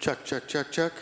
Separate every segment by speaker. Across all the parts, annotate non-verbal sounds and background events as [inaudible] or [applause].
Speaker 1: Çak çak çak çak.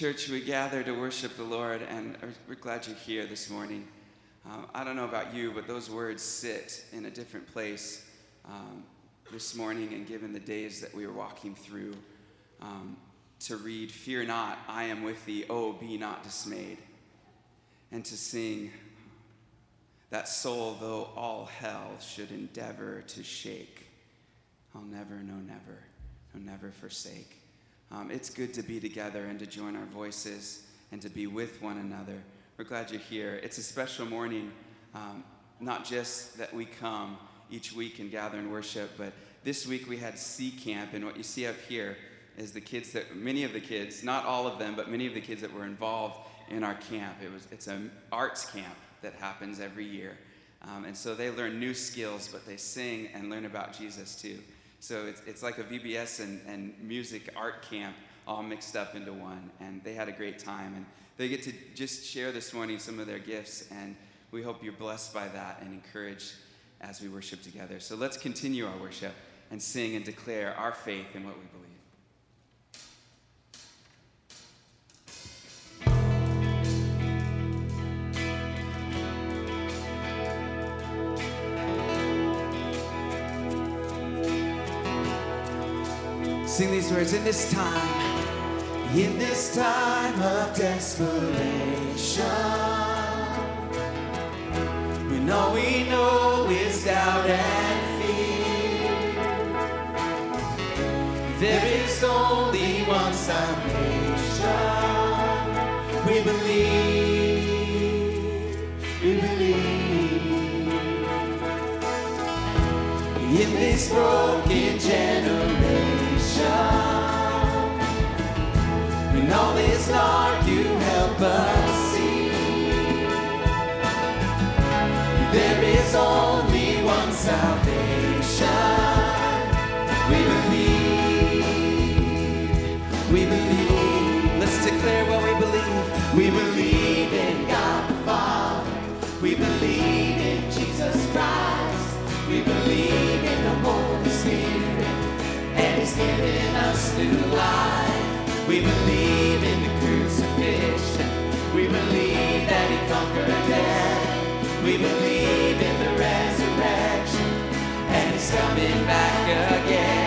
Speaker 2: Church, we gather to worship the Lord, and we're glad you're here this morning. Um, I don't know about you, but those words sit in a different place um, this morning, and given the days that we are walking through, um, to read, Fear not, I am with thee, oh, be not dismayed, and to sing, That soul, though all hell should endeavor to shake, I'll never, no, never, no, never forsake. Um, it's good to be together and to join our voices and to be with one another. We're glad you're here. It's a special morning, um, not just that we come each week and gather and worship, but this week we had C Camp, and what you see up here is the kids that, many of the kids, not all of them, but many of the kids that were involved in our camp. It was, it's an arts camp that happens every year. Um, and so they learn new skills, but they sing and learn about Jesus too. So it's, it's like a VBS and, and music art camp all mixed up into one. And they had a great time. And they get to just share this morning some of their gifts. And we hope you're blessed by that and encouraged as we worship together. So let's continue our worship and sing and declare our faith in what we believe. Sing these words in this time, in this time of desperation, when all we know is doubt and fear. There is only one salvation. We believe, we believe in this broken generation. Dark, you help us see. There is only one salvation. We believe, we believe. Let's declare what we believe. We believe in God the Father. We believe in Jesus Christ. We believe in the Holy Spirit and He's given us new life. We believe in that He conquered death. We believe in the resurrection, and He's coming back again.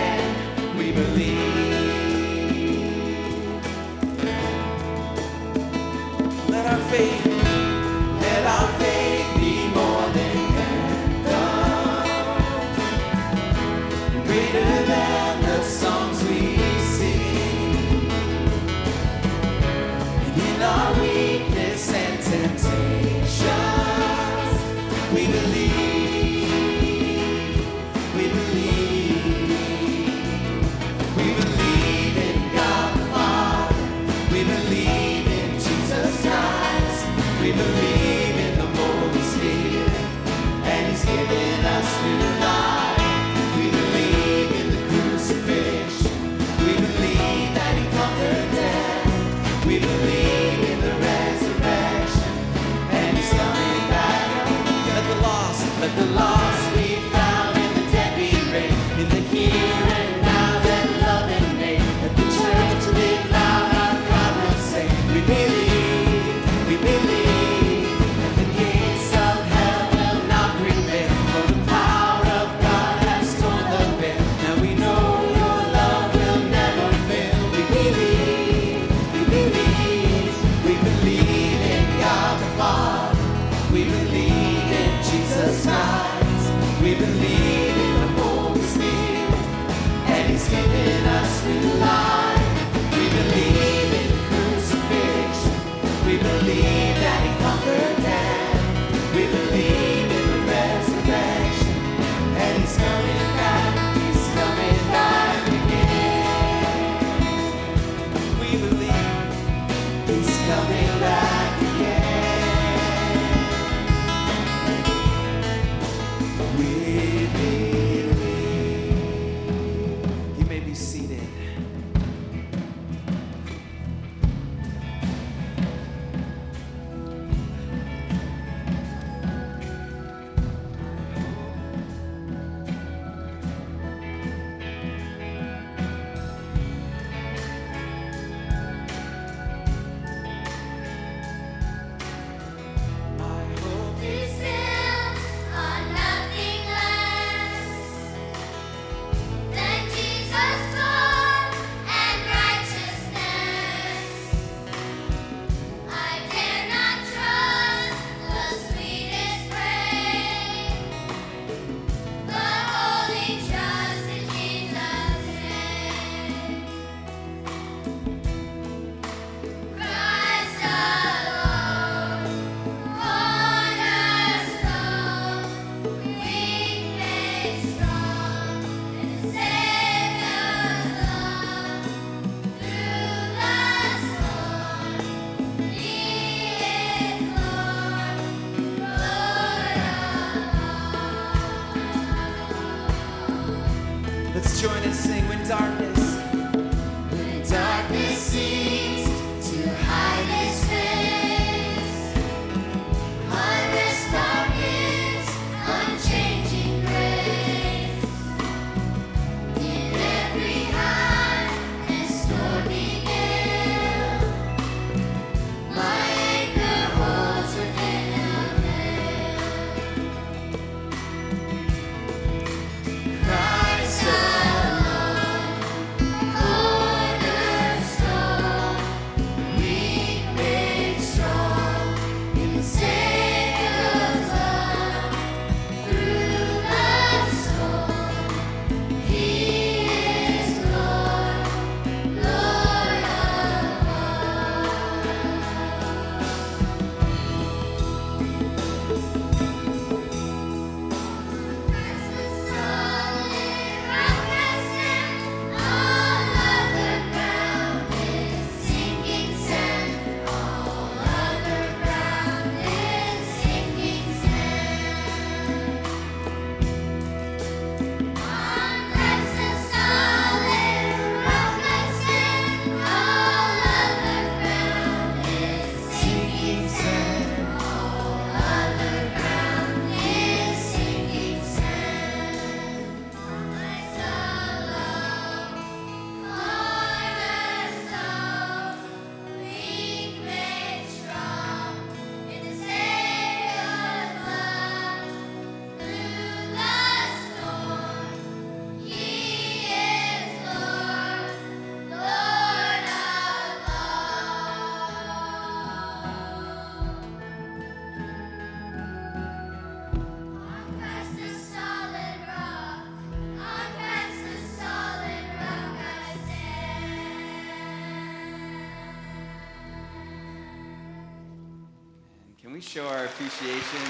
Speaker 3: Show our appreciation?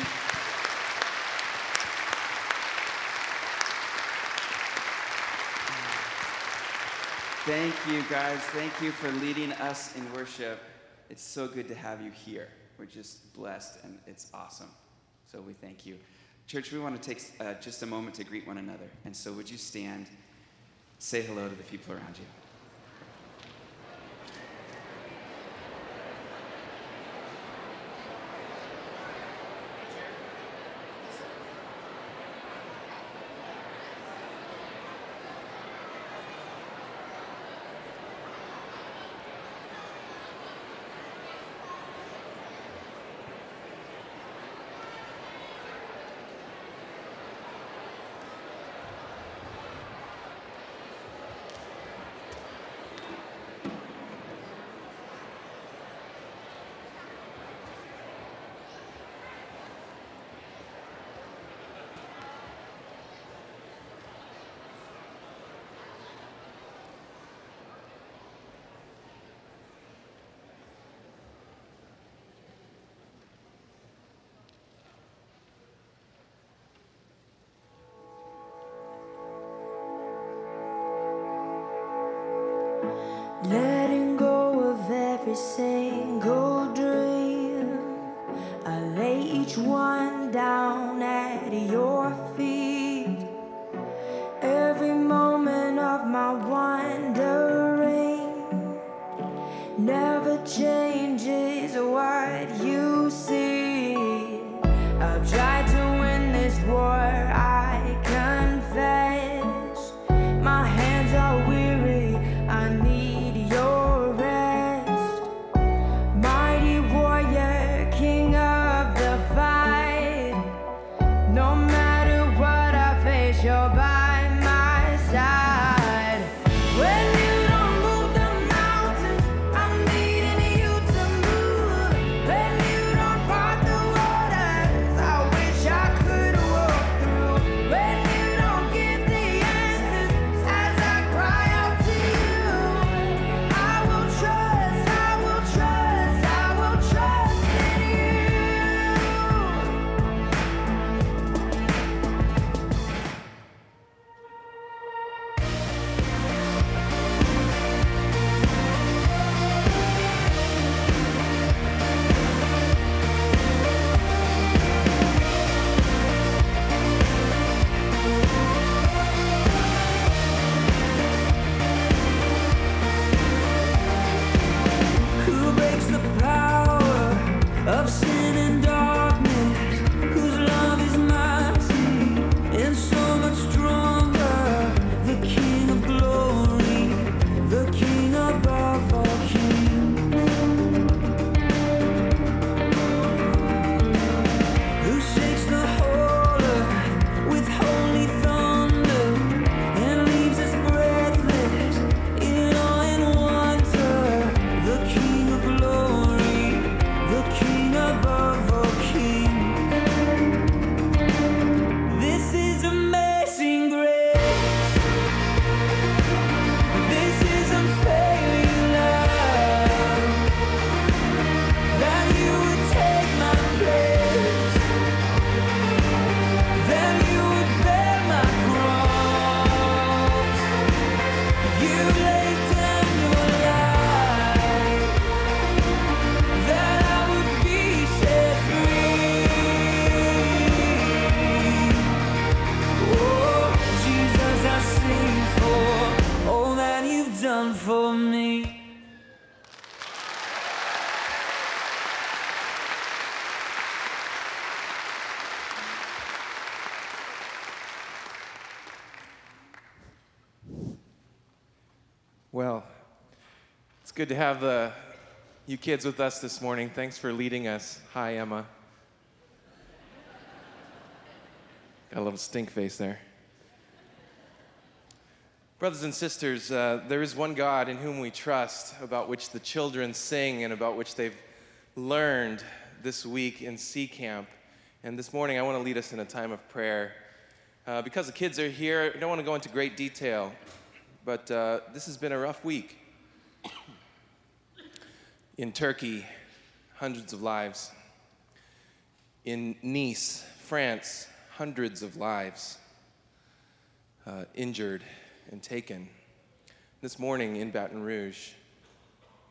Speaker 3: Thank you, guys. Thank you for leading us in worship. It's so good to have you here. We're just blessed, and it's awesome. So we thank you. Church, we want to take uh, just a moment to greet one another. And so, would you stand, say hello to the people around you?
Speaker 4: Good to have uh, you kids with us this morning. Thanks for leading us. Hi, Emma. Got a little stink face there. Brothers and sisters, uh, there is one God in whom we trust, about which the children sing and about which they've learned this week in C Camp. And this morning, I want to lead us in a time of prayer. Uh, because the kids are here, I don't want to go into great detail, but uh, this has been a rough week. In Turkey, hundreds of lives. In Nice, France, hundreds of lives uh, injured and taken. This morning in Baton Rouge,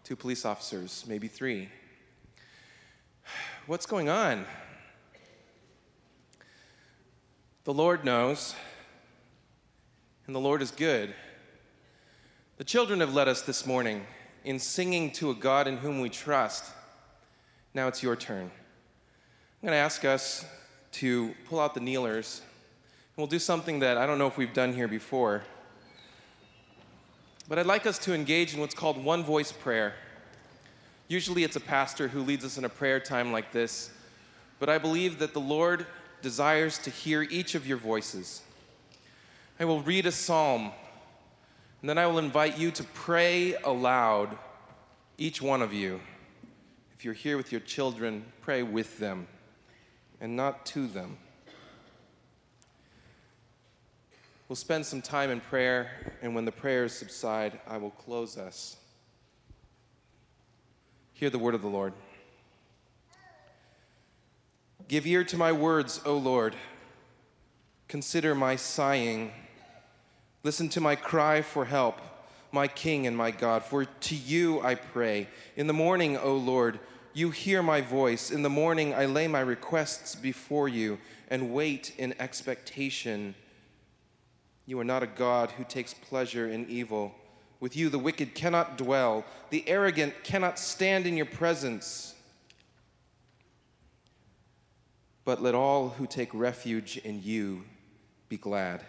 Speaker 4: two police officers, maybe three. [sighs] What's going on? The Lord knows, and the Lord is good. The children have led us this morning in singing to a God in whom we trust. Now it's your turn. I'm going to ask us to pull out the kneelers, and we'll do something that I don't know if we've done here before. But I'd like us to engage in what's called one voice prayer. Usually it's a pastor who leads us in a prayer time like this, but I believe that the Lord desires to hear each of your voices. I will read a psalm, and then I will invite you to pray aloud, each one of you. If you're here with your children, pray with them and not to them. We'll spend some time in prayer, and when the prayers subside, I will close us. Hear the word of the Lord. Give ear to my words, O Lord. Consider my sighing. Listen to my cry for help, my King and my God. For to you I pray. In the morning, O Lord, you hear my voice. In the morning, I lay my requests before you and wait in expectation. You are not a God who takes pleasure in evil. With you, the wicked cannot dwell, the arrogant cannot stand in your presence. But let all who take refuge in you be glad.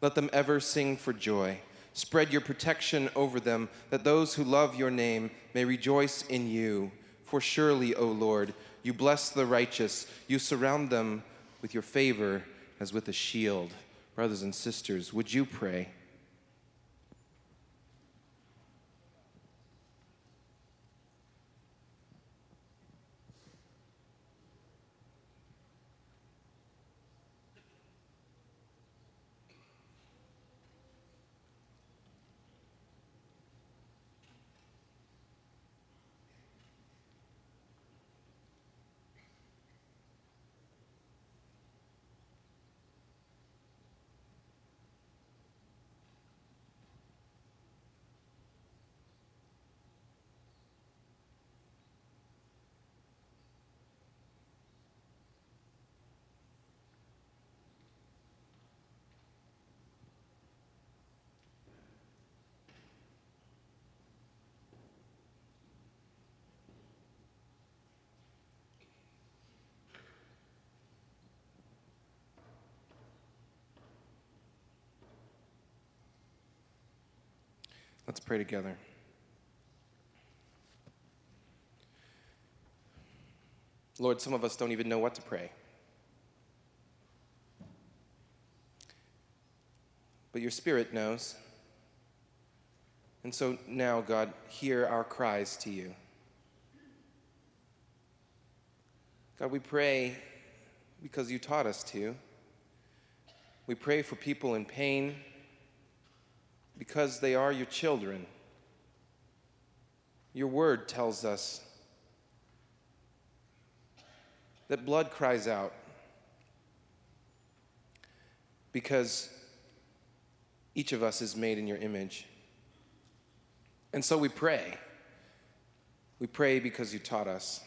Speaker 4: Let them ever sing for joy. Spread your protection over them, that those who love your name may rejoice in you. For surely, O Lord, you bless the righteous, you surround them with your favor as with a shield. Brothers and sisters, would you pray? Let's pray together. Lord, some of us don't even know what to pray. But your Spirit knows. And so now, God, hear our cries to you. God, we pray because you taught us to. We pray for people in pain because they are your children. Your word tells us that blood cries out because each of us is made in your image. And so we pray. We pray because you taught us.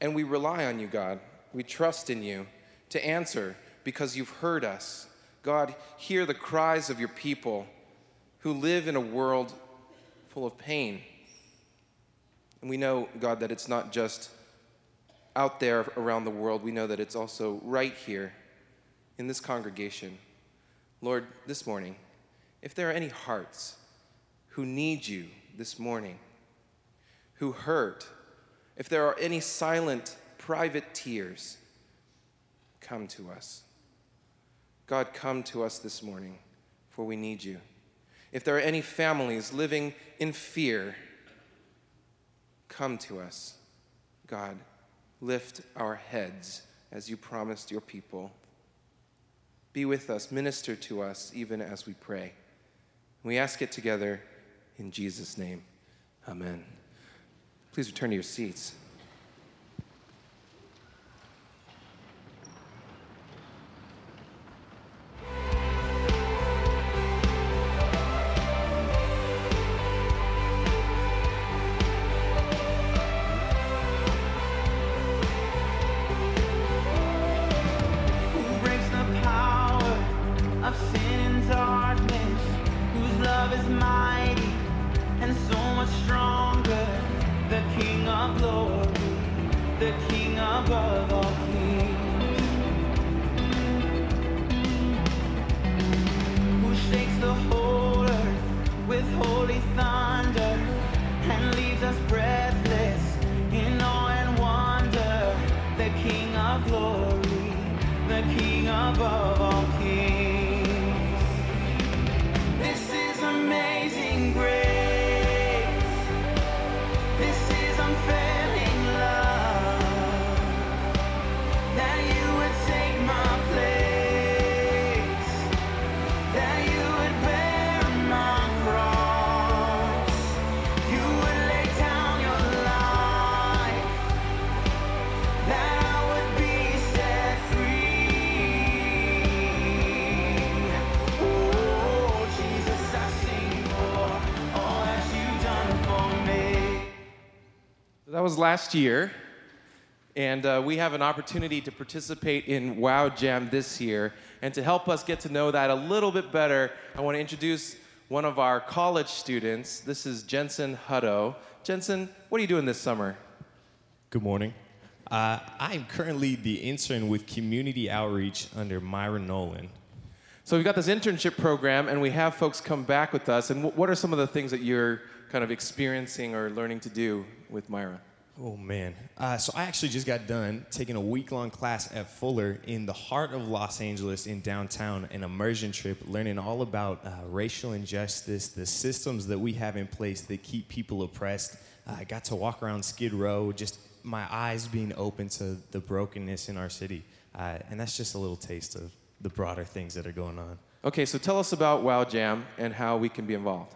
Speaker 4: And we rely on you, God. We trust in you to answer because you've heard us God, hear the cries of your people who live in a world full of pain. And we know, God, that it's not just out there around the world, we know that it's also right here in this congregation. Lord, this morning, if there are any hearts who need you this morning, who hurt, if there are any silent, private tears, come to us. God, come to us this morning, for we need you. If there are any families living in fear, come to us. God, lift our heads as you promised your people. Be with us, minister to us even as we pray. We ask it together in Jesus' name. Amen. Please return to your seats. Was last year, and uh, we have an opportunity to participate in Wow Jam this year. And to help us get to know that a little bit better, I want to introduce one of our college students. This is Jensen Hutto. Jensen, what are you doing this summer?
Speaker 5: Good morning. Uh, I'm currently the intern with community outreach under Myra Nolan.
Speaker 4: So we've got this internship program, and we have folks come back with us. And wh- what are some of the things that you're kind of experiencing or learning to do with Myra?
Speaker 5: Oh man. Uh, so I actually just got done taking a week long class at Fuller in the heart of Los Angeles in downtown, an immersion trip, learning all about uh, racial injustice, the systems that we have in place that keep people oppressed. Uh, I got to walk around Skid Row, just my eyes being open to the brokenness in our city. Uh, and that's just a little taste of the broader things that are going on.
Speaker 4: Okay, so tell us about Wow Jam and how we can be involved.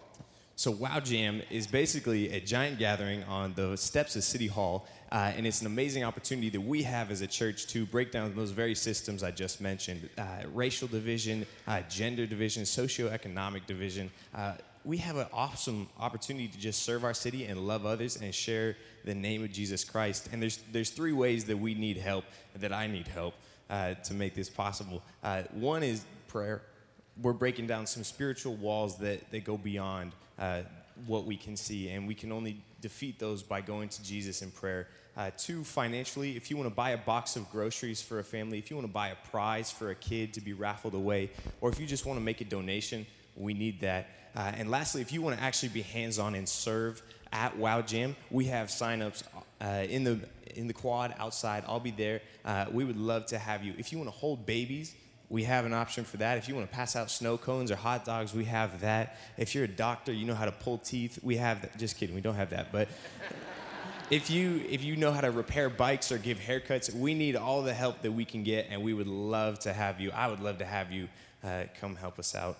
Speaker 5: So Wow Jam is basically a giant gathering on the steps of City Hall, uh, and it's an amazing opportunity that we have as a church to break down those very systems I just mentioned: uh, racial division, uh, gender division, socioeconomic division. Uh, we have an awesome opportunity to just serve our city and love others and share the name of Jesus Christ. And there's there's three ways that we need help, that I need help uh, to make this possible. Uh, one is prayer we're breaking down some spiritual walls that, that go beyond uh, what we can see, and we can only defeat those by going to Jesus in prayer. Uh, two, financially, if you want to buy a box of groceries for a family, if you want to buy a prize for a kid to be raffled away, or if you just want to make a donation, we need that. Uh, and lastly, if you want to actually be hands-on and serve at Wow Jam, we have signups uh, in the in the quad outside. I'll be there. Uh, we would love to have you. If you want to hold babies, we have an option for that. If you want to pass out snow cones or hot dogs, we have that. If you're a doctor, you know how to pull teeth, we have that. Just kidding, we don't have that. But [laughs] if you if you know how to repair bikes or give haircuts, we need all the help that we can get, and we would love to have you. I would love to have you uh, come help us out.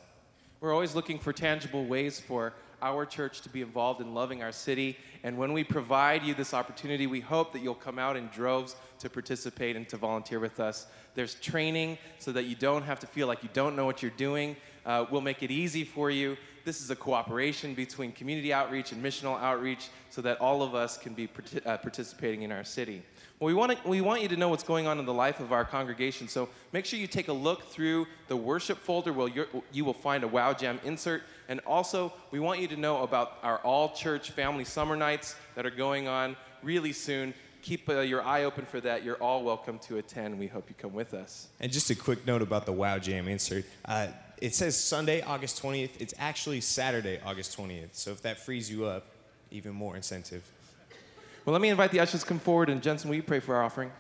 Speaker 4: We're always looking for tangible ways for our church to be involved in loving our city. And when we provide you this opportunity, we hope that you'll come out in droves to participate and to volunteer with us. There's training so that you don't have to feel like you don't know what you're doing. Uh, we'll make it easy for you. This is a cooperation between community outreach and missional outreach so that all of us can be parti- uh, participating in our city. Well, we want, to, we want you to know what's going on in the life of our congregation, so make sure you take a look through the worship folder where you will find a Wow Jam insert. And also, we want you to know about our all church family summer nights that are going on really soon. Keep uh, your eye open for that. You're all welcome to attend. We hope you come with us.
Speaker 5: And just a quick note about the Wow Jam insert. Uh, it says Sunday, August 20th. It's actually Saturday, August 20th. So if that frees you up, even more incentive.
Speaker 4: Well, let me invite the ushers to come forward. And Jensen, will you pray for our offering?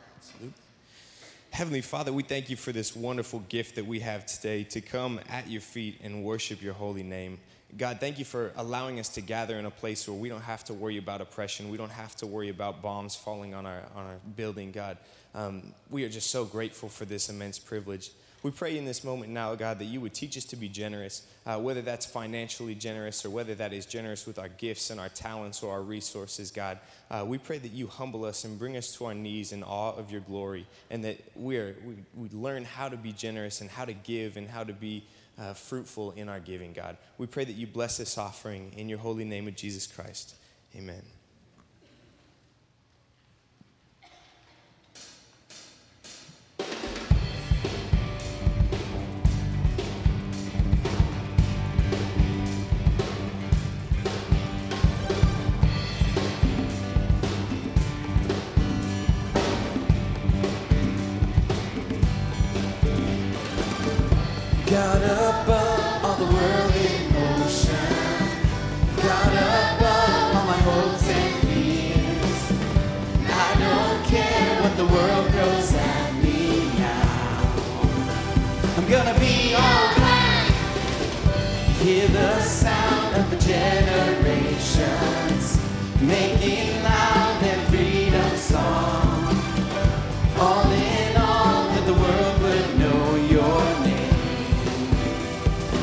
Speaker 5: Heavenly Father, we thank you for this wonderful gift that we have today to come at your feet and worship your holy name. God, thank you for allowing us to gather in a place where we don't have to worry about oppression. We don't have to worry about bombs falling on our, on our building, God. Um, we are just so grateful for this immense privilege. We pray in this moment now, God, that you would teach us to be generous, uh, whether that's financially generous or whether that is generous with our gifts and our talents or our resources, God. Uh, we pray that you humble us and bring us to our knees in awe of your glory, and that we, are, we, we learn how to be generous and how to give and how to be uh, fruitful in our giving, God. We pray that you bless this offering in your holy name of Jesus Christ. Amen.
Speaker 2: God above all the world in motion. God above all my hopes and fears. I don't care what the world throws at me now. I'm gonna be alright. Hear the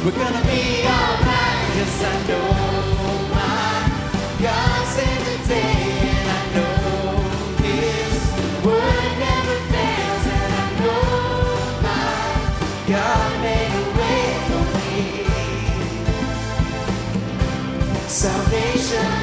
Speaker 2: We're gonna be alright, cause I know my God saved the day, and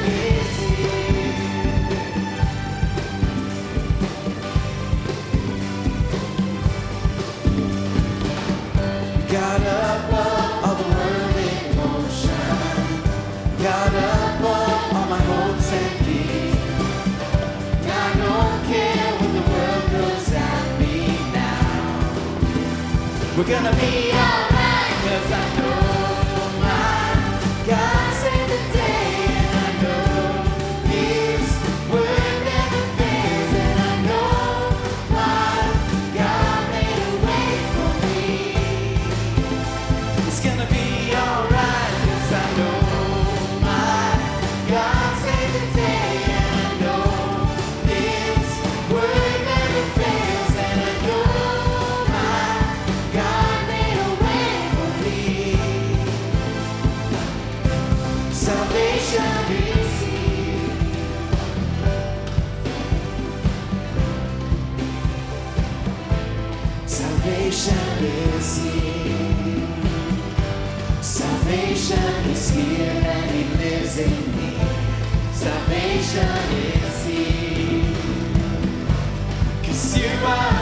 Speaker 2: We're gonna be alright, cause I Is. Cause you are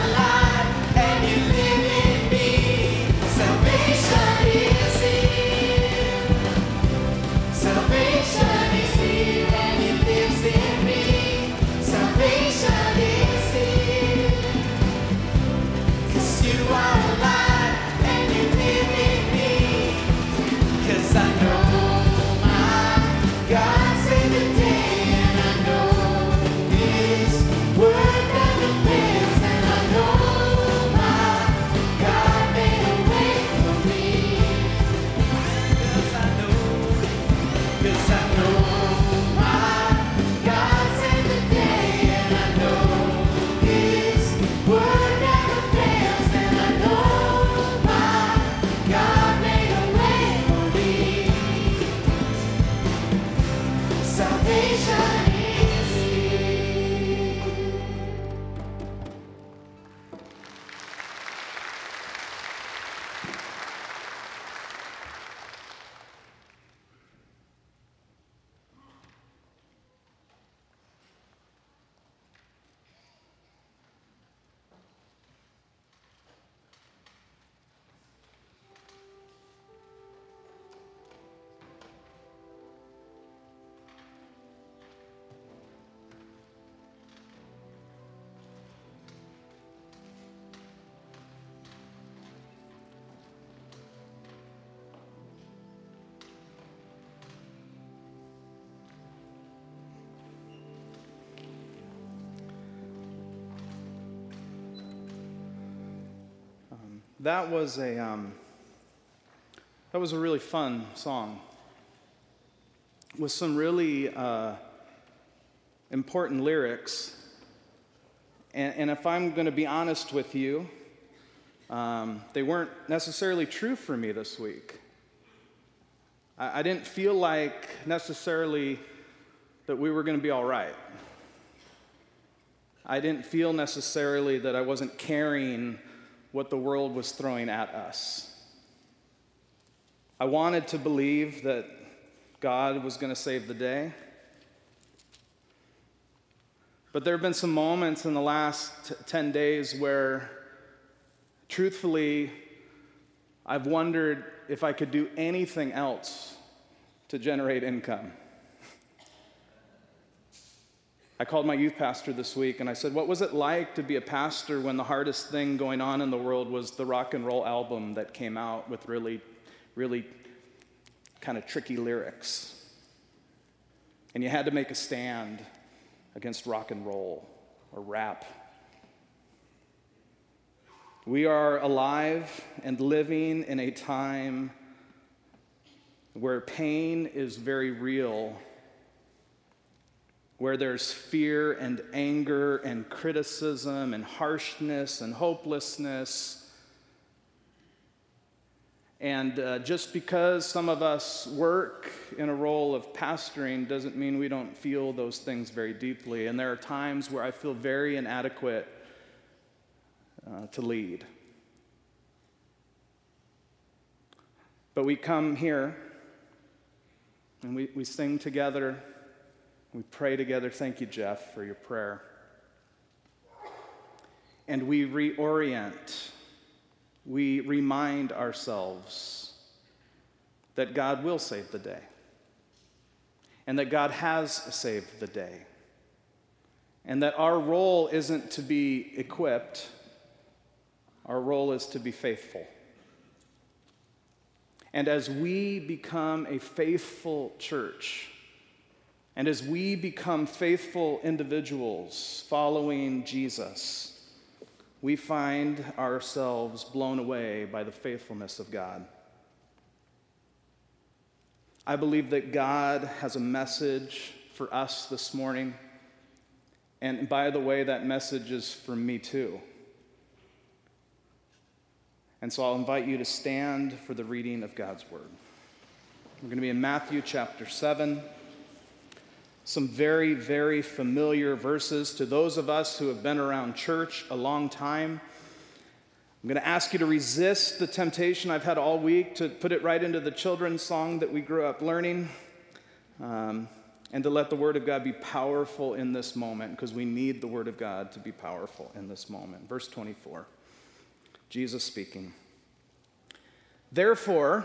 Speaker 6: That was a um, that was a really fun song with some really uh, important lyrics. And, and if I'm going to be honest with you, um, they weren't necessarily true for me this week. I, I didn't feel like necessarily that we were going to be all right. I didn't feel necessarily that I wasn't carrying what the world was throwing at us. I wanted to believe that God was going to save the day. But there have been some moments in the last t- 10 days where, truthfully, I've wondered if I could do anything else to generate income. I called my youth pastor this week and I said, What was it like to be a pastor when the hardest thing going on in the world was the rock and roll album that came out with really, really kind of tricky lyrics? And you had to make a stand against rock and roll or rap. We are alive and living in a time where pain is very real where there's fear and anger and criticism and harshness and hopelessness. And uh, just because some of us work in a role of pastoring doesn't mean we don't feel those things very deeply. And there are times where I feel very inadequate uh, to lead. But we come here and we, we sing together we pray together. Thank you, Jeff, for your prayer. And we reorient, we remind ourselves that God will save the day, and that God has saved the day, and that our role isn't to be equipped, our role is to be faithful. And as we become a faithful church, and as we become faithful individuals following Jesus, we find ourselves blown away by the faithfulness of God. I believe that God has a message for us this morning. And by the way, that message is for me too. And so I'll invite you to stand for the reading of God's word. We're going to be in Matthew chapter 7 some very, very familiar verses to those of us who have been around church a long time. I'm going to ask you to resist the temptation I've had all week to put it right into the children's song that we grew up learning, um, and to let the Word of God be powerful in this moment, because we need the Word of God to be powerful in this moment. Verse 24 Jesus speaking. Therefore,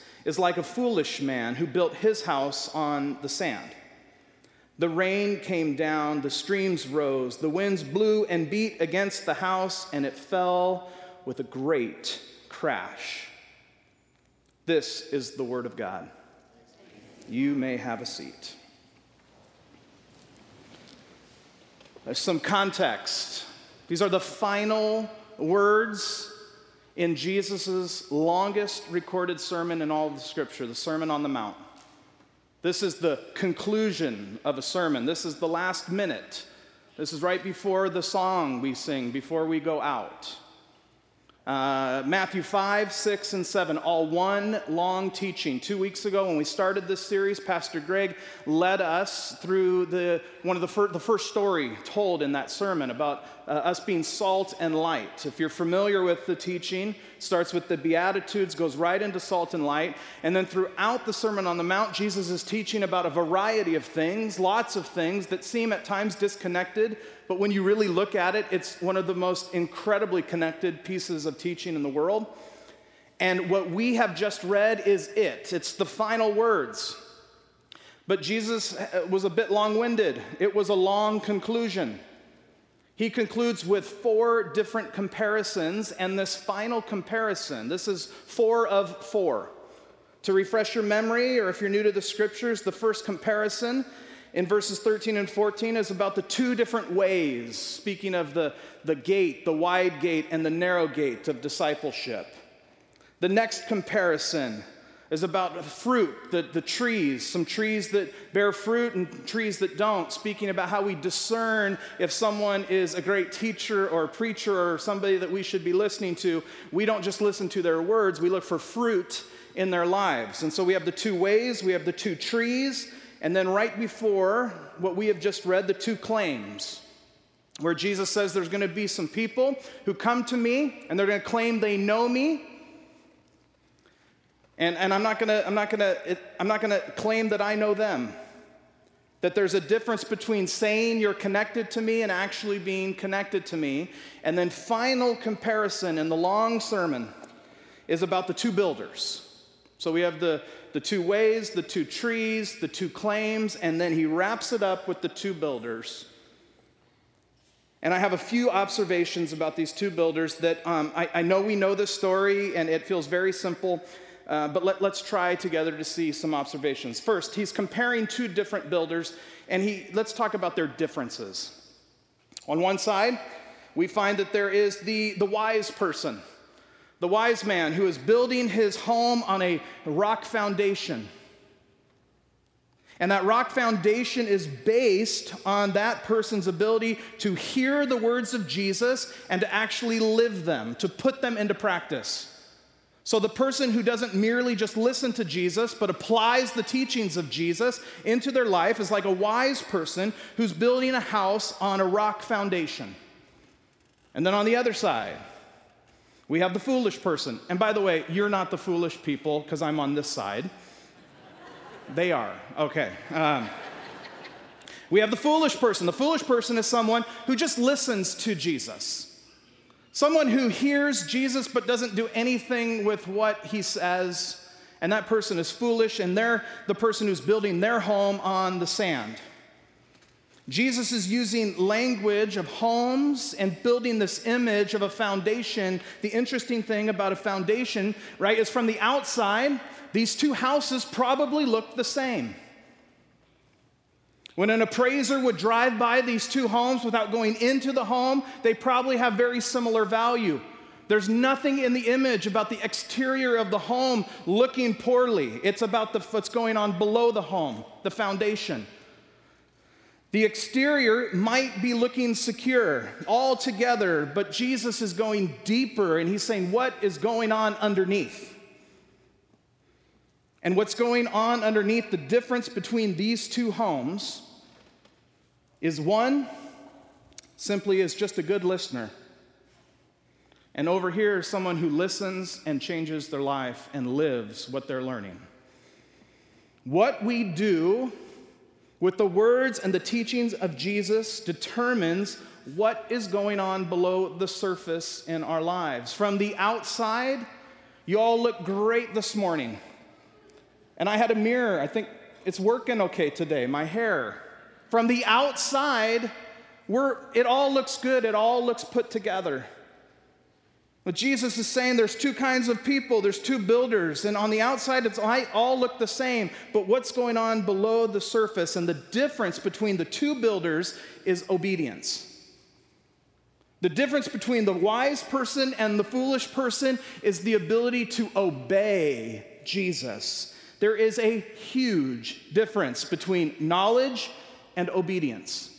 Speaker 6: is like a foolish man who built his house on the sand. The rain came down, the streams rose, the winds blew and beat against the house, and it fell with a great crash. This is the word of God. You may have a seat. There's some context. These are the final words in Jesus' longest recorded sermon in all of the scripture, the Sermon on the Mount. This is the conclusion of a sermon. This is the last minute. This is right before the song we sing, before we go out. Uh, Matthew 5, 6, and 7, all one long teaching. Two weeks ago, when we started this series, Pastor Greg led us through the, one of the, fir- the first story told in that sermon about uh, us being salt and light. If you're familiar with the teaching, starts with the Beatitudes, goes right into salt and light, and then throughout the Sermon on the Mount, Jesus is teaching about a variety of things, lots of things that seem at times disconnected but when you really look at it, it's one of the most incredibly connected pieces of teaching in the world. And what we have just read is it, it's the final words. But Jesus uh, was a bit long winded, it was a long conclusion. He concludes with four different comparisons, and this final comparison, this is four of four. To refresh your memory, or if you're new to the scriptures, the first comparison in verses 13 and 14 is about the two different ways, speaking of the, the gate, the wide gate, and the narrow gate of discipleship. The next comparison is about fruit, the, the trees, some trees that bear fruit and trees that don't, speaking about how we discern if someone is a great teacher or preacher or somebody that we should be listening to. We don't just listen to their words, we look for fruit in their lives. And so we have the two ways, we have the two trees, and then right before what we have just read, the two claims. where Jesus says there's going to be some people who come to me and they're going to claim they know me. And, and I'm not going to I'm not going to I'm not going to claim that I know them. That there's a difference between saying you're connected to me and actually being connected to me. And then final comparison in the long sermon is about the two builders. So we have the, the two ways, the two trees, the two claims, and then he wraps it up with the two builders. And I have a few observations about these two builders that um, I, I, know we know this story and it feels very simple, uh, but let, let's try together to see some observations. First, he's comparing two different builders, and he, let's talk about their differences. On one side, we find that there is the, the wise person, the wise man who is building his home on a rock foundation. And that rock foundation is based on that person's ability to hear the words of Jesus and to actually live them, to put them into practice. So, the person who doesn't merely just listen to Jesus, but applies the teachings of Jesus into their life is like a wise person who's building a house on a rock foundation. And then on the other side, we have the foolish person. And by the way, you're not the foolish people because I'm on this side. They are. Okay. Um, we have the foolish person. The foolish person is someone who just listens to Jesus. Someone who hears Jesus but doesn't do anything with what he says. And that person is foolish, and they're the person who's building their home on the sand. Jesus is using language of homes and building this image of a foundation. The interesting thing about a foundation, right, is from the outside, these two houses probably looked the same. When an appraiser would drive by these two homes without going into the home, they probably have very similar value. There's nothing in the image about the exterior of the home looking poorly. It's about the, what's going on below the home, the foundation. The exterior might be looking secure all together, but Jesus is going deeper and he's saying, What is going on underneath? And what's going on underneath the difference between these two homes is one simply is just a good listener. And over here is someone who listens and changes their life and lives what they're learning. What we do with the words and the teachings of Jesus determines what is going on below the surface in our lives. From the outside, you all look great this morning. And I had a mirror. I think it's working okay today. My hair. From the outside, we're, it all looks good, it all looks put together. But Jesus is saying there's two kinds of people, there's two builders, and on the outside it's all look the same, but what's going on below the surface and the difference between the two builders is obedience. The difference between the wise person and the foolish person is the ability to obey Jesus. There is a huge difference between knowledge and obedience.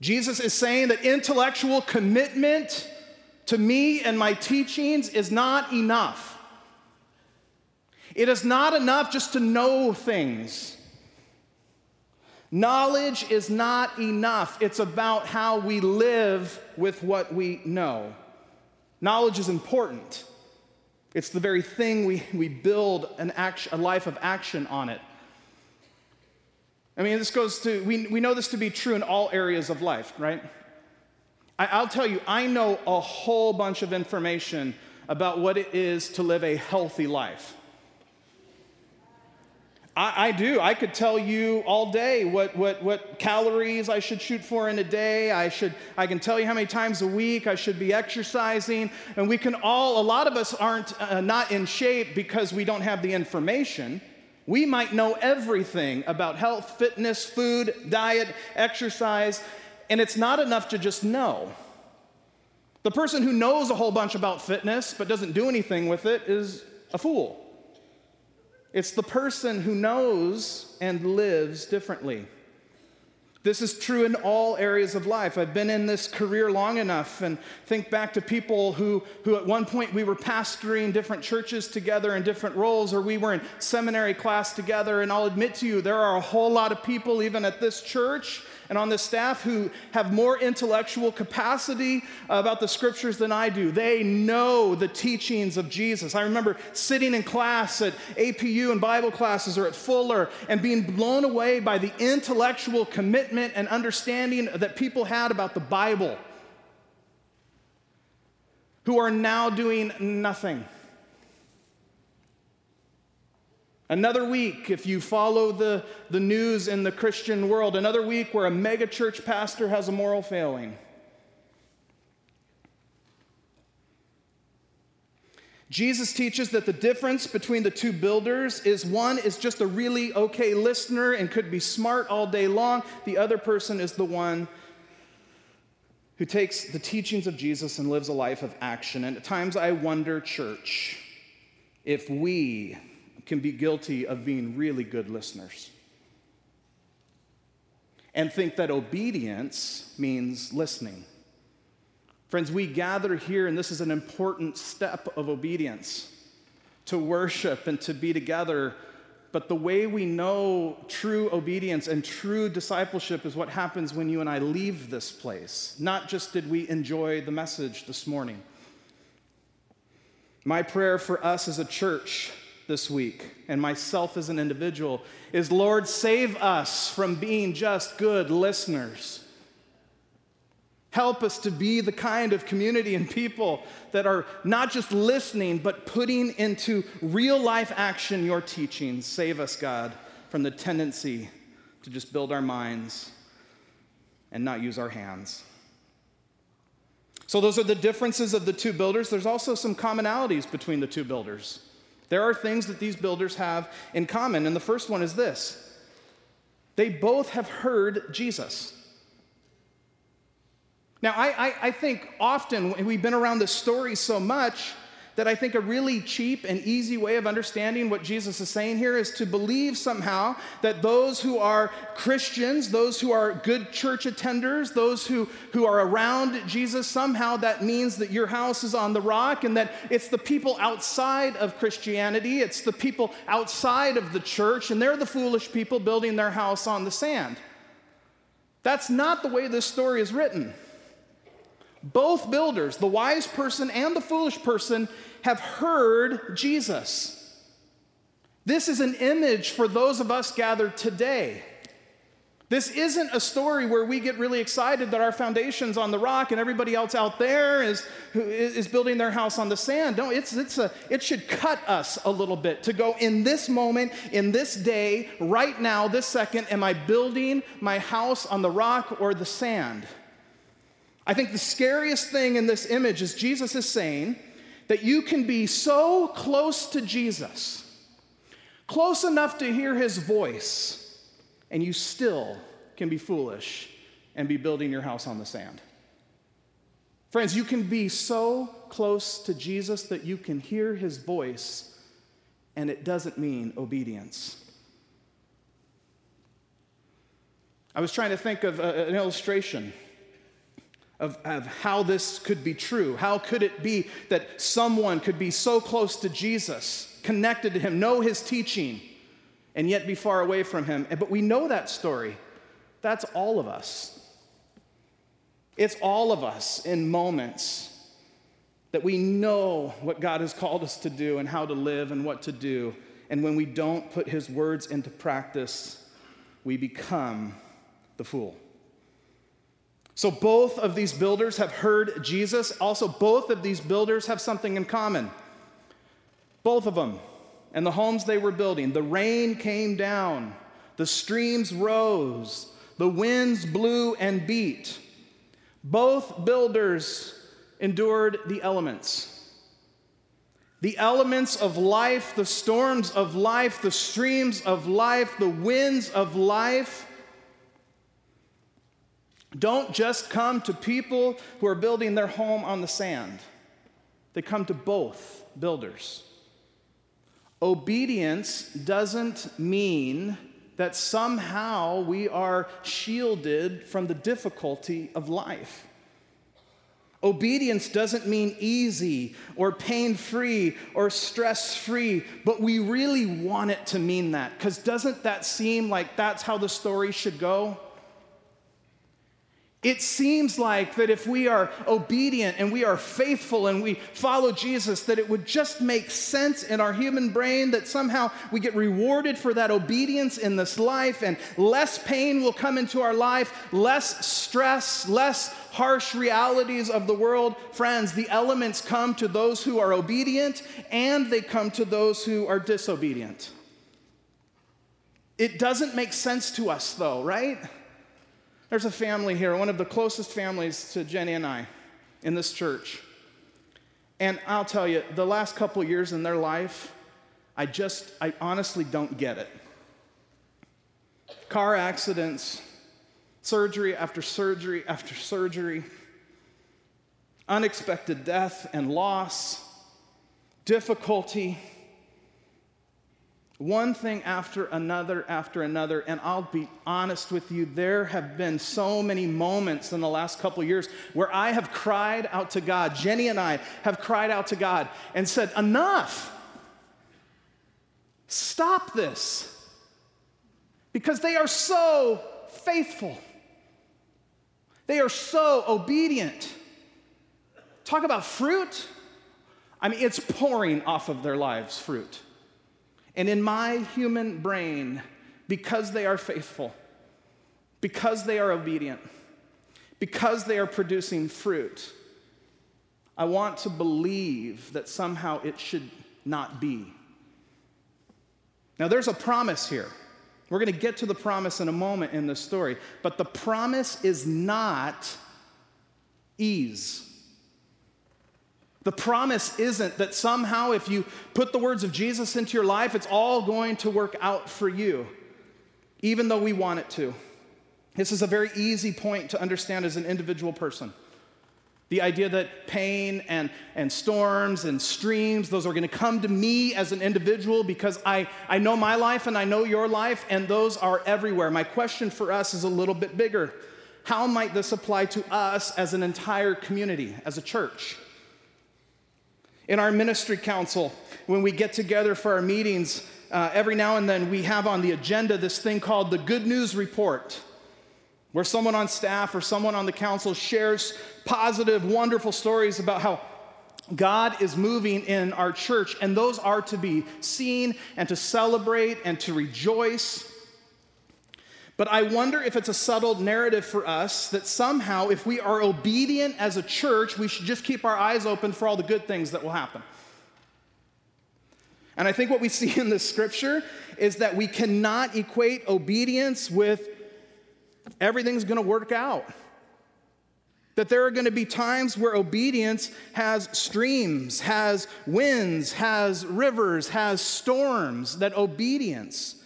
Speaker 6: Jesus is saying that intellectual commitment to me and my teachings is not enough. It is not enough just to know things. Knowledge is not enough. It's about how we live with what we know. Knowledge is important. It's the very thing we, we build an action, a life of action on it. I mean, this goes to, we, we know this to be true in all areas of life, right? I, I'll tell you, I know a whole bunch of information about what it is to live a healthy life. I, I, do. I could tell you all day what, what, what calories I should shoot for in a day. I, should, I can tell you how many times a week I should be exercising. And we can all, a lot of us aren't uh, not in shape because we don't have the information. We might know everything about health, fitness, food, diet, exercise, and it's not enough to just know. The person who knows a whole bunch about fitness but doesn't do anything with it is a fool. It's the person who knows and lives differently. This is true in all areas of life. I've been in this career long enough and think back to people who, who at one point we were pastoring different churches together in different roles, or we were in seminary class together. And I'll admit to you, there are a whole lot of people, even at this church, and on the staff who have more intellectual capacity about the scriptures than I do. They know the teachings of Jesus. I remember sitting in class at APU and Bible classes or at Fuller and being blown away by the intellectual commitment and understanding that people had about the Bible who are now doing nothing. Another week, if you follow the, the news in the Christian world, another week where a megachurch pastor has a moral failing. Jesus teaches that the difference between the two builders is one is just a really okay listener and could be smart all day long, the other person is the one who takes the teachings of Jesus and lives a life of action. And at times I wonder, church, if we can be guilty of being really good listeners and think that obedience means listening. Friends, we gather here, and this is an important step of obedience to worship and to be together. But the way we know true obedience and true discipleship is what happens when you and I leave this place. Not just did we enjoy the message this morning. My prayer for us as a church this week and myself as an individual is Lord, save us from being just good listeners. Help us to be the kind of community and people that are not just listening, but putting into real life action your teachings. Save us, God, from the tendency to just build our minds and not use our hands. So, those are the differences of the two builders. There's also some commonalities between the two builders. There are things that these builders have in common, and the first one is this they both have heard Jesus. Now, I, I, I think often we've been around this story so much that I think a really cheap and easy way of understanding what Jesus is saying here is to believe somehow that those who are Christians, those who are good church attenders, those who, who are around Jesus, somehow that means that your house is on the rock and that it's the people outside of Christianity, it's the people outside of the church, and they're the foolish people building their house on the sand. That's not the way this story is written. Both builders, the wise person and the foolish person, have heard Jesus. This is an image for those of us gathered today. This isn't a story where we get really excited that our foundation's on the rock and everybody else out there is, is building their house on the sand. No, it's, it's a, it should cut us a little bit to go in this moment, in this day, right now, this second, am I building my house on the rock or the sand? I think the scariest thing in this image is Jesus is saying, that you can be so close to Jesus, close enough to hear his voice, and you still can be foolish and be building your house on the sand. Friends, you can be so close to Jesus that you can hear his voice, and it doesn't mean obedience. I was trying to think of an illustration of, of how this could be true. How could it be that someone could be so close to Jesus, connected to him, know his teaching, and yet be far away from him? But we know that story. That's all of us. It's all of us in moments that we know what God has called us to do and how to live and what to do. And when we don't put his words into practice, we become the fool. So both of these builders have heard Jesus. Also, both of these builders have something in common. Both of them. And the homes they were building, the rain came down, the streams rose, the winds blew and beat. Both builders endured the elements. The elements of life, the storms of life, the streams of life, the winds of life don't just come to people who are building their home on the sand, they come to both builders. Obedience doesn't mean that somehow we are shielded from the difficulty of life. Obedience doesn't mean easy or pain free or stress free, but we really want it to mean that because doesn't that seem like that's how the story should go? It seems like that if we are obedient and we are faithful and we follow Jesus, that it would just make sense in our human brain that somehow we get rewarded for that obedience in this life and less pain will come into our life, less stress, less harsh realities of the world. Friends, the elements come to those who are obedient and they come to those who are disobedient. It doesn't make sense to us, though, right? There's a family here, one of the closest families to Jenny and I in this church. And I'll tell you, the last couple years in their life, I just, I honestly don't get it. Car accidents, surgery after surgery after surgery, unexpected death and loss, difficulty one thing after another after another and i'll be honest with you there have been so many moments in the last couple years where i have cried out to god jenny and i have cried out to god and said enough. Stop this. Because they are so faithful. They are so obedient. Talk about fruit. I mean it's pouring off of their lives fruit and in my human brain, because they are faithful, because they are obedient, because they are producing fruit, I want to believe that somehow it should not be. Now, there's a promise here. We're going to get to the promise in a moment in this story, but the promise is not ease. The promise isn't that somehow, if you put the words of Jesus into your life, it's all going to work out for you, even though we want it to. This is a very easy point to understand as an individual person. The idea that pain and, and storms and streams, those are going to come to me as an individual because I, I know my life and I know your life, and those are everywhere. My question for us is a little bit bigger. How might this apply to us as an entire community, as a church? In our ministry council, when we get together for our meetings, uh, every now and then we have on the agenda this thing called the Good News Report, where someone on staff or someone on the council shares positive, wonderful stories about how God is moving in our church, and those are to be seen and to celebrate and to rejoice. But I wonder if it's a subtle narrative for us that somehow, if we are obedient as a church, we should just keep our eyes open for all the good things that will happen. And I think what we [laughs] see in this scripture is that we cannot equate obedience with everything's gonna work out. That there are gonna be times where obedience has streams, has winds, has rivers, has storms, that obedience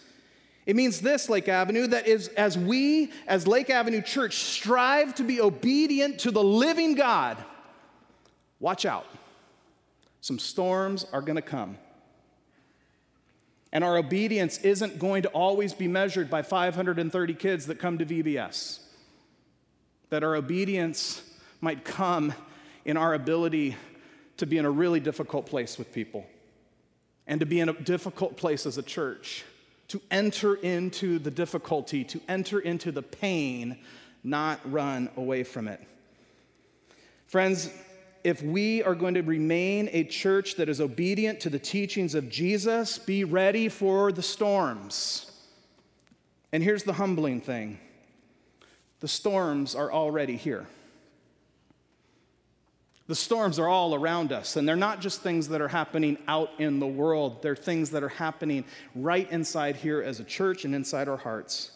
Speaker 6: it means this, Lake Avenue, that is as we, as Lake Avenue Church, strive to be obedient to the living God, watch out. Some storms are going to come. And our obedience isn't going to always be measured by 530 kids that come to VBS. That our obedience might come in our ability to be in a really difficult place with people and to be in a difficult place as a church to enter into the difficulty, to enter into the pain, not run away from it. Friends, if we are going to remain a church that is obedient to the teachings of Jesus, be ready for the storms. And here's the humbling thing the storms are already here. The storms are all around us, and they're not just things that are happening out in the world, they're things that are happening right inside here as a church and inside our hearts.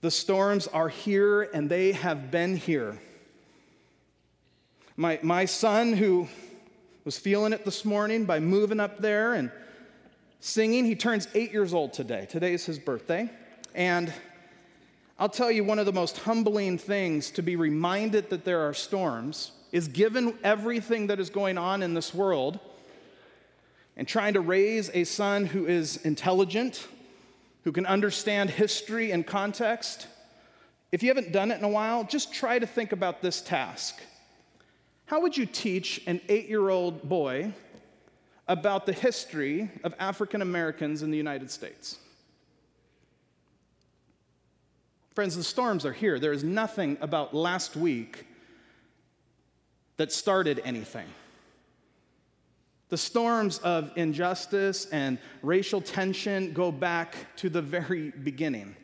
Speaker 6: The storms are here, and they have been here. My, my son, who was feeling it this morning by moving up there and singing, he turns eight years old today. Today is his birthday. And I'll tell you one of the most humbling things to be reminded that there are storms is given everything that is going on in this world and trying to raise a son who is intelligent, who can understand history and context, if you haven't done it in a while, just try to think about this task. How would you teach an eight year old boy about the history of African Americans in the United States? Friends, the storms are here. There is nothing about last week that started anything. The storms of injustice and racial tension go back to the very beginning.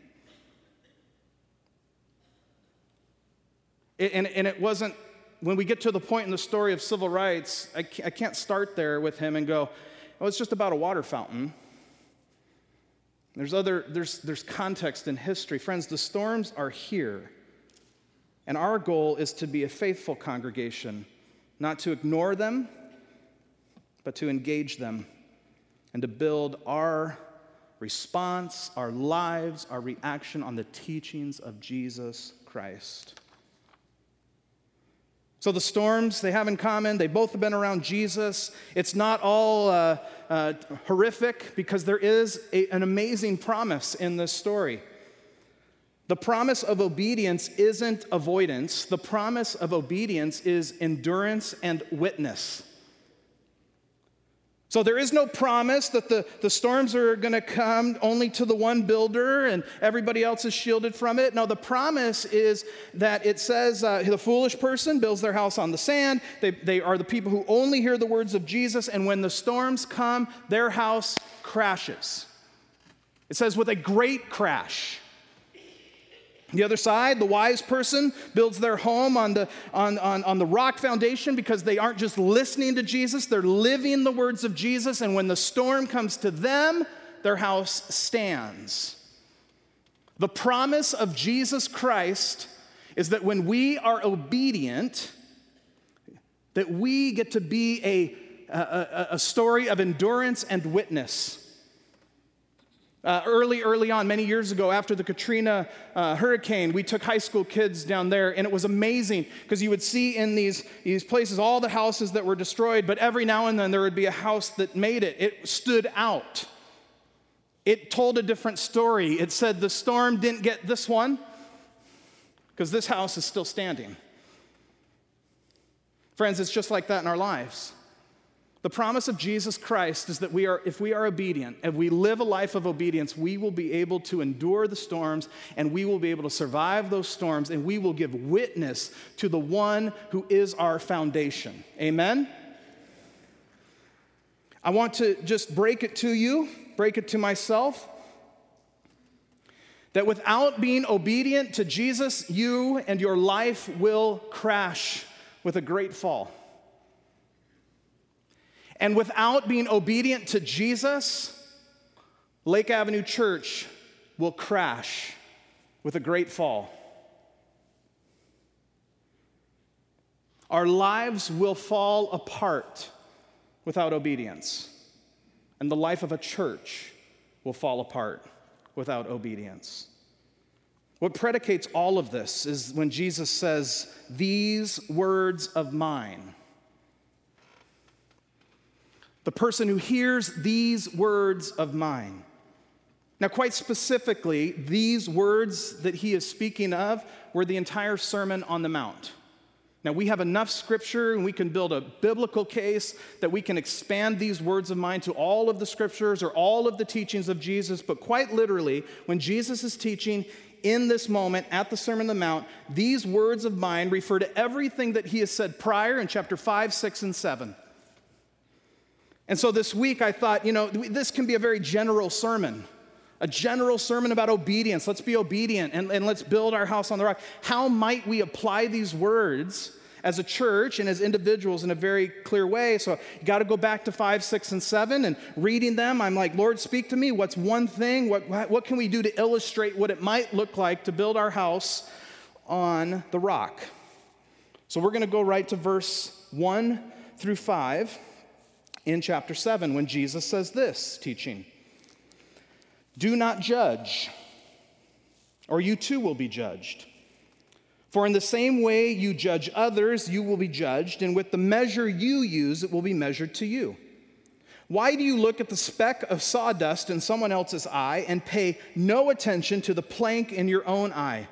Speaker 6: And, and it wasn't, when we get to the point in the story of civil rights, I can't start there with him and go, oh, it's just about a water fountain. There's other, there's, there's context in history. Friends, the storms are here. And our goal is to be a faithful congregation, not to ignore them, but to engage them and to build our response, our lives, our reaction on the teachings of Jesus Christ. So the storms they have in common, they both have been around Jesus. It's not all uh, uh, horrific because there is a, an amazing promise in this story. The promise of obedience isn't avoidance, the promise of obedience is endurance and witness. So there is no promise that the, the storms are going to come only to the one builder and everybody else is shielded from it. No, the promise is that it says uh, the foolish person builds their house on the sand. They, they are the people who only hear the words of Jesus, and when the storms come, their house crashes. It says, with a great crash. The other side, the wise person builds their home on the, on, on, on the rock foundation because they aren't just listening to Jesus, they're living the words of Jesus. And when the storm comes to them, their house stands. The promise of Jesus Christ is that when we are obedient, that we get to be a, a, a story of endurance and witness. Uh, early, early on, many years ago, after the Katrina uh, hurricane, we took high school kids down there, and it was amazing because you would see in these, these places all the houses that were destroyed, but every now and then there would be a house that made it. It stood out. It told a different story. It said the storm didn't get this one because this house is still standing. Friends, it's just like that in our lives. The promise of Jesus Christ is that we are, if we are obedient, if we live a life of obedience, we will be able to endure the storms and we will be able to survive those storms and we will give witness to the one who is our foundation. Amen? I want to just break it to you, break it to myself, that without being obedient to Jesus, you and your life will crash with a great fall. And without being obedient to Jesus, Lake Avenue Church will crash with a great fall. Our lives will fall apart without obedience, and the life of a church will fall apart without obedience. What predicates all of this is when Jesus says, These words of mine the person who hears these words of mine. Now, quite specifically, these words that he is speaking of were the entire Sermon on the Mount. Now, we have enough scripture and we can build a biblical case that we can expand these words of mine to all of the scriptures or all of the teachings of Jesus. But quite literally, when Jesus is teaching in this moment at the Sermon on the Mount, these words of mine refer to everything that he has said prior in chapter 5, 6, and 7. And so this week I thought, you know, this can be a very general sermon, a general sermon about obedience. Let's be obedient and, and let's build our house on the rock. How might we apply these words as a church and as individuals in a very clear way? So you got to go back to five, six, and seven and reading them. I'm like, Lord, speak to me. What's one thing? What, what can we do to illustrate what it might look like to build our house on the rock? So we're going to go right to verse one through five in chapter 7 when Jesus says this teaching Do not judge, or you too will be judged. For in the same way you judge others, you will be judged, and with the measure you use, it will be measured to you. Why do you look at the speck of sawdust in someone else's eye and pay no attention to the plank in your own eye?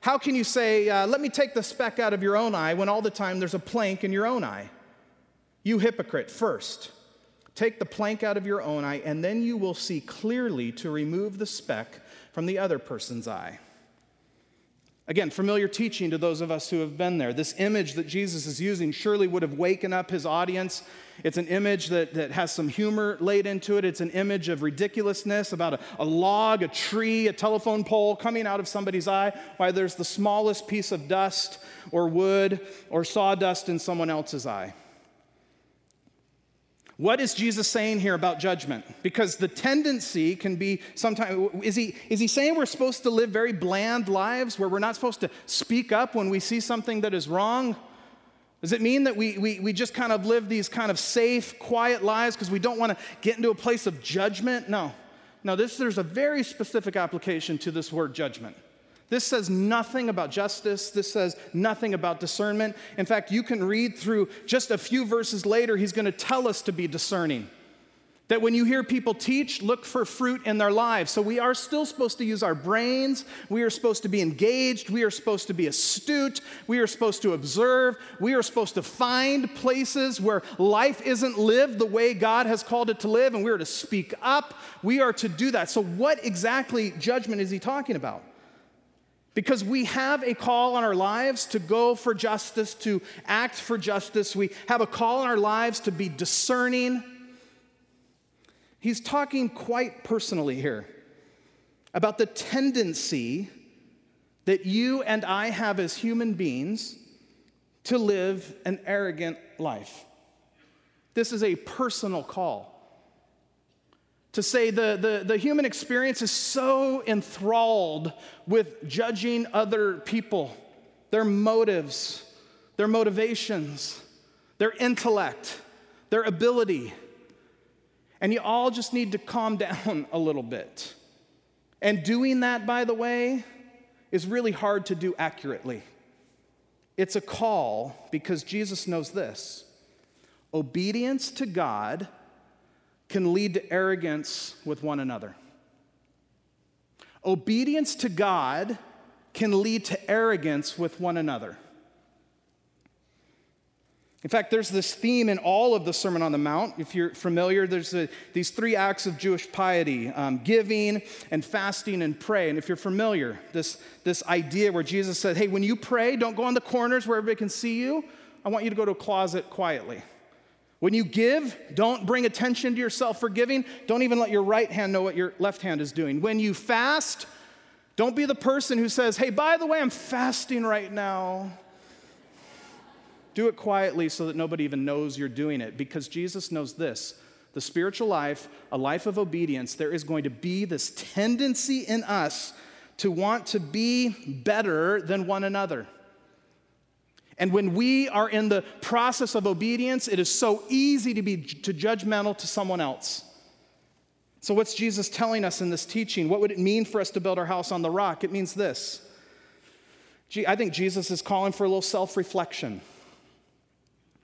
Speaker 6: How can you say, uh, Let me take the speck out of your own eye when all the time there's a plank in your own eye? You hypocrite, first, take the plank out of your own eye, and then you will see clearly to remove the speck from the other person's eye. Again, familiar teaching to those of us who have been there. This image that Jesus is using surely would have waken up his audience. It's an image that, that has some humor laid into it. It's an image of ridiculousness about a, a log, a tree, a telephone pole coming out of somebody's eye, why there's the smallest piece of dust or wood or sawdust in someone else's eye. What is Jesus saying here about judgment? Because the tendency can be sometimes, is he, is he saying we're supposed to live very bland lives where we're not supposed to speak up when we see something that is wrong? Does it mean that we, we, we just kind of live these kind of safe, quiet lives because we don't want to get into a place of judgment? No. No, this, there's a very specific application to this word judgment. This says nothing about justice. This says nothing about discernment. In fact, you can read through just a few verses later, he's going to tell us to be discerning. That when you hear people teach, look for fruit in their lives. So we are still supposed to use our brains. We are supposed to be engaged. We are supposed to be astute. We are supposed to observe. We are supposed to find places where life isn't lived the way God has called it to live, and we are to speak up. We are to do that. So, what exactly judgment is he talking about? Because we have a call on our lives to go for justice, to act for justice. We have a call on our lives to be discerning. He's talking quite personally here about the tendency that you and I have as human beings to live an arrogant life. This is a personal call to say the, the, the human experience is so enthralled with judging other people, their motives, their motivations, their intellect, their ability. And you all just need to calm [laughs] down a little bit. And doing that, by the way, is really hard to do accurately. It's a call because Jesus knows this obedience to God can lead to arrogance with one another. Obedience to God can lead to arrogance with one another. In fact, there's this theme in all of the Sermon on the Mount. If you're familiar, there's a, these three acts of Jewish piety um, giving and fasting and pray. And if you're familiar, this, this idea where Jesus said, Hey, when you pray, don't go on the corners where everybody can see you. I want you to go to a closet quietly. When you give, don't bring attention to yourself for giving. Don't even let your right hand know what your left hand is doing. When you fast, don't be the person who says, Hey, by the way, I'm fasting right now. Do it quietly so that nobody even knows you're doing it because Jesus knows this. The spiritual life, a life of obedience, there is going to be this tendency in us to want to be better than one another. And when we are in the process of obedience, it is so easy to be to judgmental to someone else. So what's Jesus telling us in this teaching? What would it mean for us to build our house on the rock? It means this. I think Jesus is calling for a little self-reflection.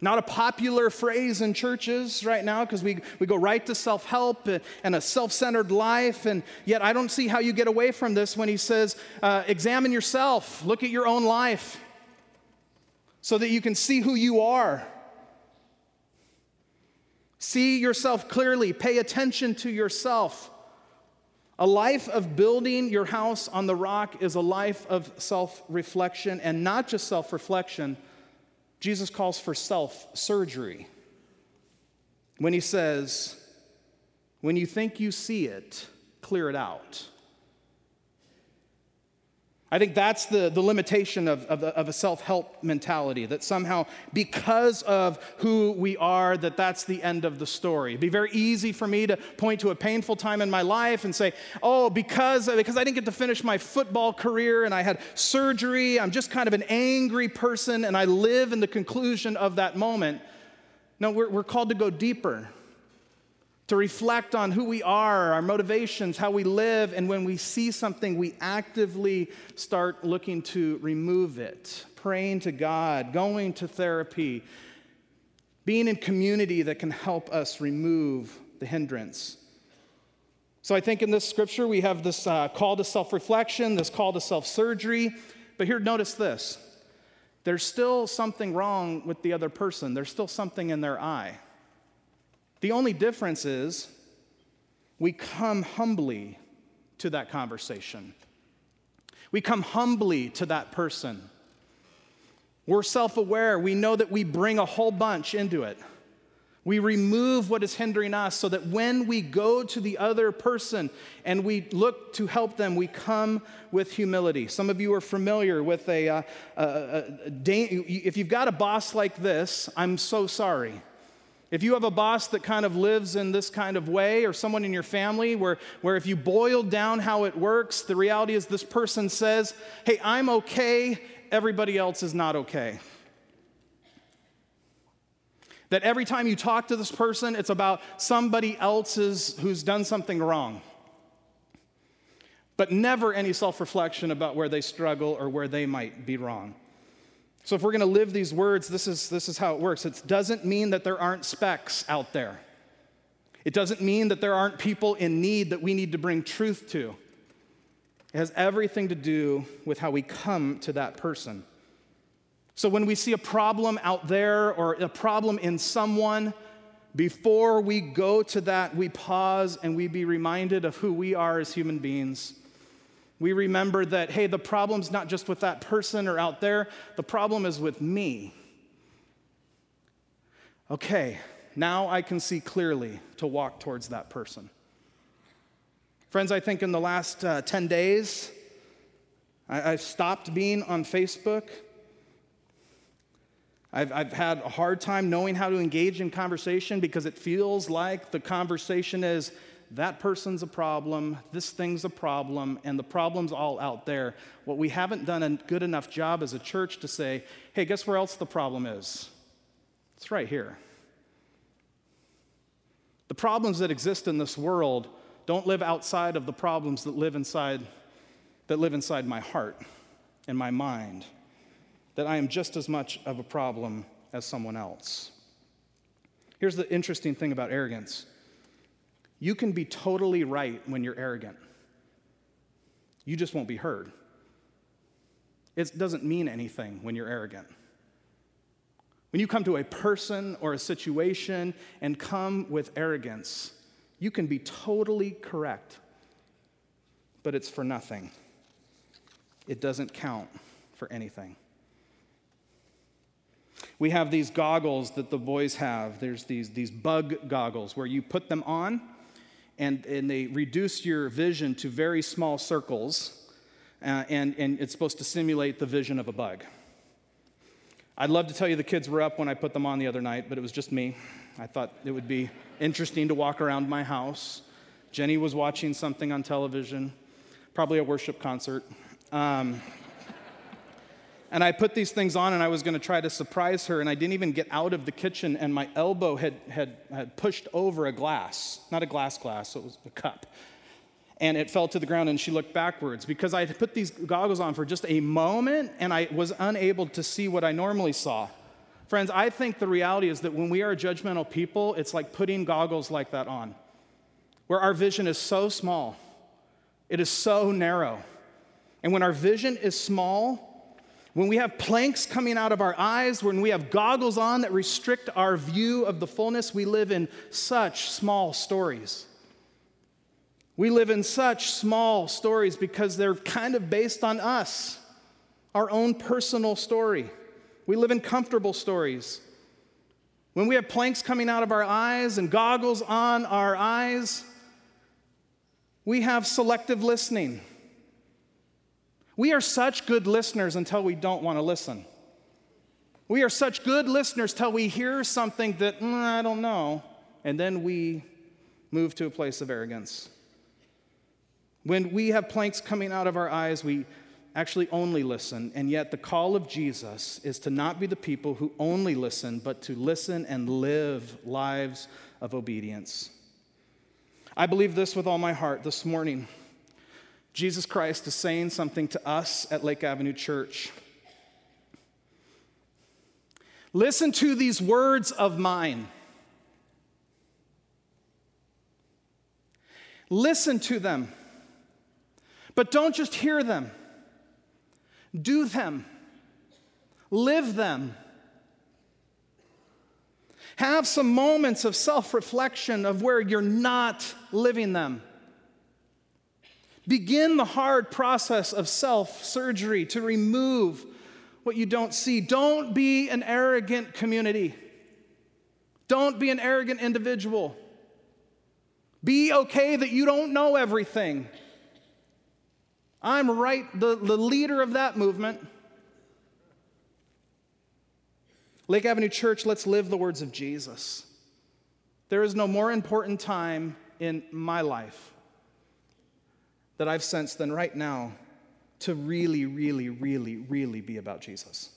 Speaker 6: Not a popular phrase in churches right now because we, we go right to self help and a self centered life. And yet, I don't see how you get away from this when he says, uh, examine yourself, look at your own life so that you can see who you are. See yourself clearly, pay attention to yourself. A life of building your house on the rock is a life of self reflection, and not just self reflection. Jesus calls for self surgery when he says, When you think you see it, clear it out. I think that's the, the limitation of, of, of a self-help mentality, that somehow because of who we are, that that's the end of the story. It'd be very easy for me to point to a painful time in my life and say, oh, because, because I didn't get to finish my football career and I had surgery, I'm just kind of an angry person and I live in the conclusion of that moment. No, we're, we're called to go deeper to reflect on who we are, our motivations, how we live, and when we see something, we actively start looking to remove it, praying to God, going to therapy, being in community that can help us remove the hindrance. So I think in this scripture, we have this uh, call to self reflection, this call to self surgery. But here, notice this there's still something wrong with the other person, there's still something in their eye. The only difference is we come humbly to that conversation. We come humbly to that person. We're self aware. We know that we bring a whole bunch into it. We remove what is hindering us so that when we go to the other person and we look to help them, we come with humility. Some of you are familiar with a, uh, a, a, a if you've got a boss like this, I'm so sorry. If you have a boss that kind of lives in this kind of way, or someone in your family where, where if you boil down how it works, the reality is this person says, Hey, I'm okay, everybody else is not okay. That every time you talk to this person, it's about somebody else's who's done something wrong. But never any self reflection about where they struggle or where they might be wrong. So, if we're going to live these words, this is, this is how it works. It doesn't mean that there aren't specks out there, it doesn't mean that there aren't people in need that we need to bring truth to. It has everything to do with how we come to that person. So when we see a problem out there or a problem in someone, before we go to that, we pause and we be reminded of who we are as human beings. We remember that, hey, the problem's not just with that person or out there, the problem is with me. Okay, now I can see clearly to walk towards that person. Friends, I think in the last uh, 10 days, I, I've stopped being on Facebook. I've, I've had a hard time knowing how to engage in conversation because it feels like the conversation is that person's a problem, this thing's a problem, and the problem's all out there. What we haven't done a good enough job as a church to say, hey, guess where else the problem is? It's right here. The problems that exist in this world don't live outside of the problems that live inside that live inside my heart and my mind that I am just as much of a problem as someone else. Here's the interesting thing about arrogance you can be totally right when you're arrogant, you just won't be heard. It doesn't mean anything when you're arrogant. When you come to a person or a situation and come with arrogance, you can be totally correct, but it's for nothing. It doesn't count for anything. We have these goggles that the boys have. There's these, these bug goggles where you put them on and, and they reduce your vision to very small circles, uh, and, and it's supposed to simulate the vision of a bug. I'd love to tell you the kids were up when I put them on the other night, but it was just me. I thought it would be interesting to walk around my house. Jenny was watching something on television, probably a worship concert. Um, and I put these things on and I was going to try to surprise her, and I didn't even get out of the kitchen, and my elbow had, had, had pushed over a glass. Not a glass glass, it was a cup. And it fell to the ground, and she looked backwards because I had put these goggles on for just a moment, and I was unable to see what I normally saw. Friends, I think the reality is that when we are judgmental people, it's like putting goggles like that on, where our vision is so small, it is so narrow. And when our vision is small, when we have planks coming out of our eyes, when we have goggles on that restrict our view of the fullness, we live in such small stories. We live in such small stories because they're kind of based on us, our own personal story. We live in comfortable stories. When we have planks coming out of our eyes and goggles on our eyes, we have selective listening. We are such good listeners until we don't want to listen. We are such good listeners till we hear something that, mm, I don't know, and then we move to a place of arrogance. When we have planks coming out of our eyes, we actually only listen, and yet the call of Jesus is to not be the people who only listen, but to listen and live lives of obedience. I believe this with all my heart this morning. Jesus Christ is saying something to us at Lake Avenue Church. Listen to these words of mine. Listen to them. But don't just hear them, do them, live them. Have some moments of self reflection of where you're not living them. Begin the hard process of self surgery to remove what you don't see. Don't be an arrogant community. Don't be an arrogant individual. Be okay that you don't know everything. I'm right, the, the leader of that movement. Lake Avenue Church, let's live the words of Jesus. There is no more important time in my life that I've sensed than right now to really, really, really, really be about Jesus.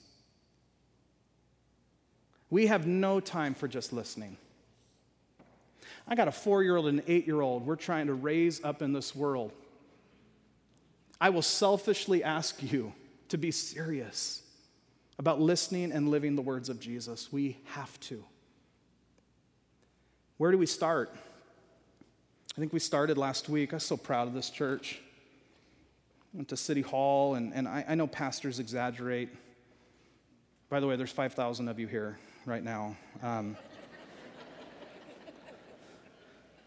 Speaker 6: We have no time for just listening. I got a four year old and an eight year old we're trying to raise up in this world. I will selfishly ask you to be serious about listening and living the words of Jesus. We have to. Where do we start? I think we started last week. I'm so proud of this church. Went to City Hall, and, and I, I know pastors exaggerate. By the way, there's 5,000 of you here right now. Um,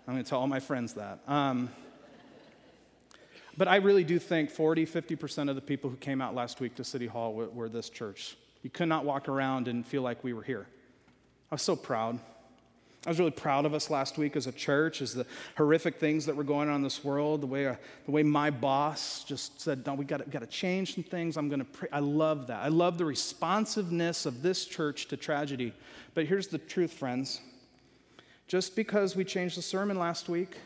Speaker 6: I'm going to tell all my friends that. Um, but I really do think 40, 50% of the people who came out last week to City Hall were, were this church. You could not walk around and feel like we were here. I was so proud. I was really proud of us last week as a church, as the horrific things that were going on in this world, the way, uh, the way my boss just said, no, we got to change some things. I'm going to pray. I love that. I love the responsiveness of this church to tragedy. But here's the truth, friends. Just because we changed the sermon last week,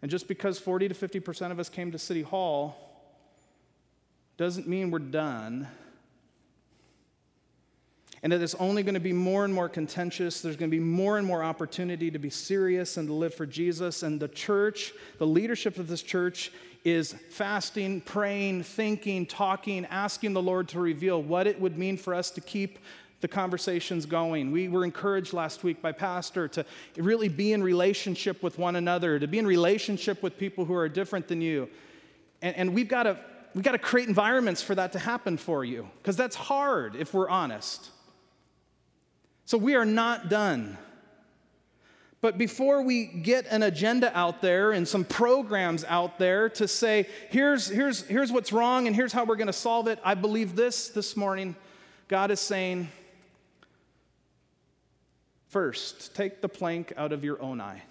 Speaker 6: and just because 40 to 50% of us came to City Hall, doesn't mean we're done and that it is only going to be more and more contentious. There's going to be more and more opportunity to be serious and to live for Jesus. And the church, the leadership of this church, is fasting, praying, thinking, talking, asking the Lord to reveal what it would mean for us to keep the conversations going. We were encouraged last week by Pastor to really be in relationship with one another, to be in relationship with people who are different than you. And, and we've got to we've got to create environments for that to happen for you, because that's hard if we're honest. So we are not done. But before we get an agenda out there and some programs out there to say, here's, here's, here's what's wrong and here's how we're going to solve it, I believe this this morning. God is saying, first, take the plank out of your own eye,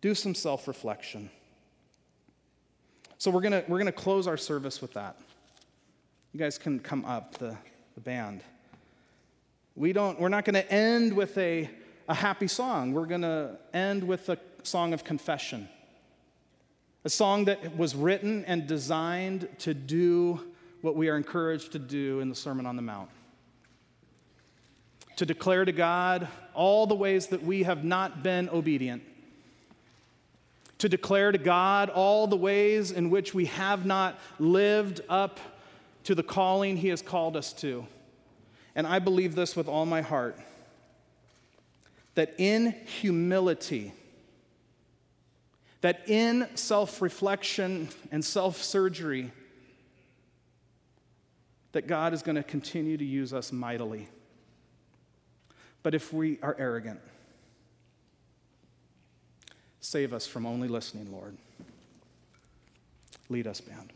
Speaker 6: do some self reflection. So we're going we're going to close our service with that. You guys can come up, the, the band. We don't, we're not going to end with a, a happy song. We're going to end with a song of confession. A song that was written and designed to do what we are encouraged to do in the Sermon on the Mount to declare to God all the ways that we have not been obedient, to declare to God all the ways in which we have not lived up to the calling He has called us to. And I believe this with all my heart that in humility, that in self reflection and self surgery, that God is going to continue to use us mightily. But if we are arrogant, save us from only listening, Lord. Lead us, band.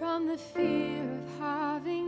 Speaker 7: From the fear of having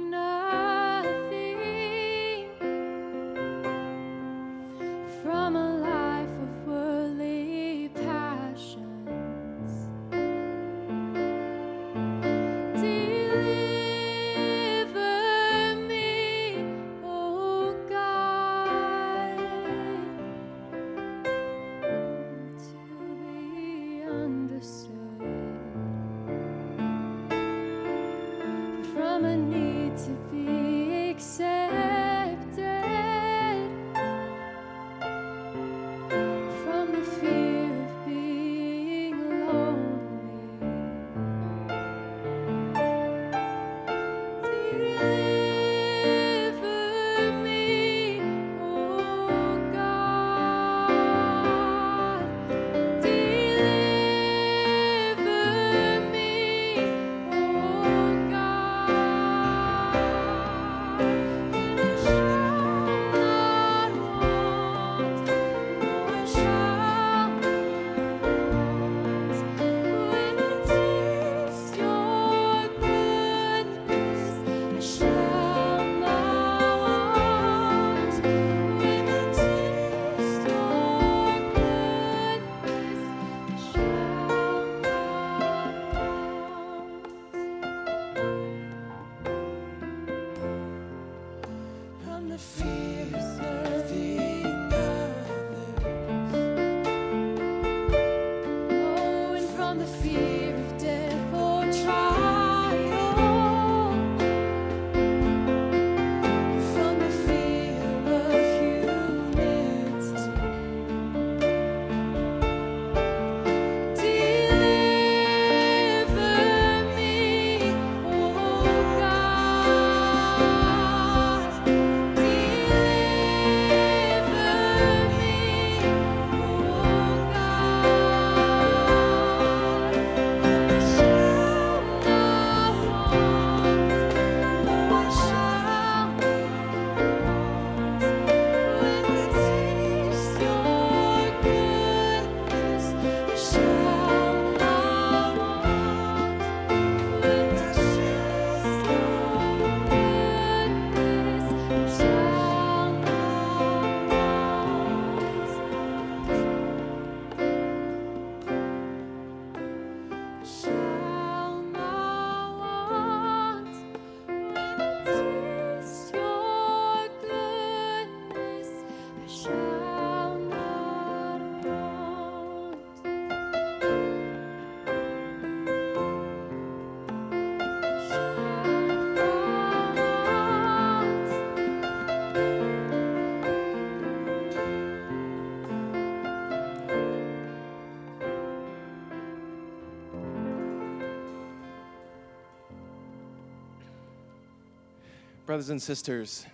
Speaker 4: Brothers and sisters,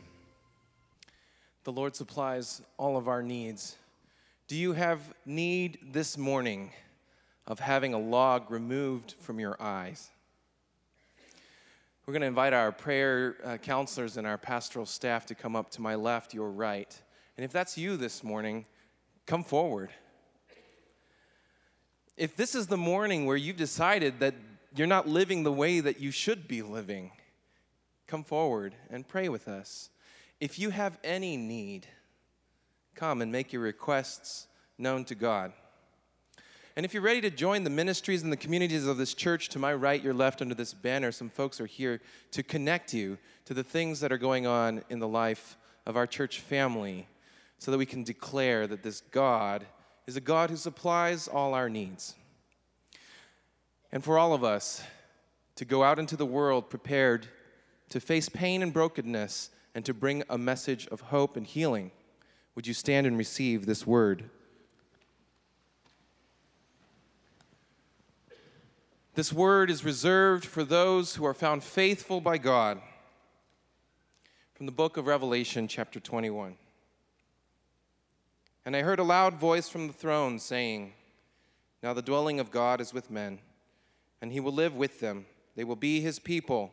Speaker 4: the Lord supplies all of our needs. Do you have need this morning of having a log removed from your eyes? We're going to invite our prayer uh, counselors and our pastoral staff to come up to my left, your right. And if that's you this morning, come forward. If this is the morning where you've decided that you're not living the way that you should be living, come forward and pray with us. If you have any need, come and make your requests known to God. And if you're ready to join the ministries and the communities of this church, to my right, your left, under this banner, some folks are here to connect you to the things that are going on in the life of our church family so that we can declare that this God is a God who supplies all our needs. And for all of us to go out into the world prepared to face pain and brokenness and to bring a message of hope and healing, would you stand and receive this word? This word is reserved for those who are found faithful by God. From the book of Revelation, chapter 21. And I heard a loud voice from the throne saying, Now the dwelling of God is with men, and he will live with them. They will be his people,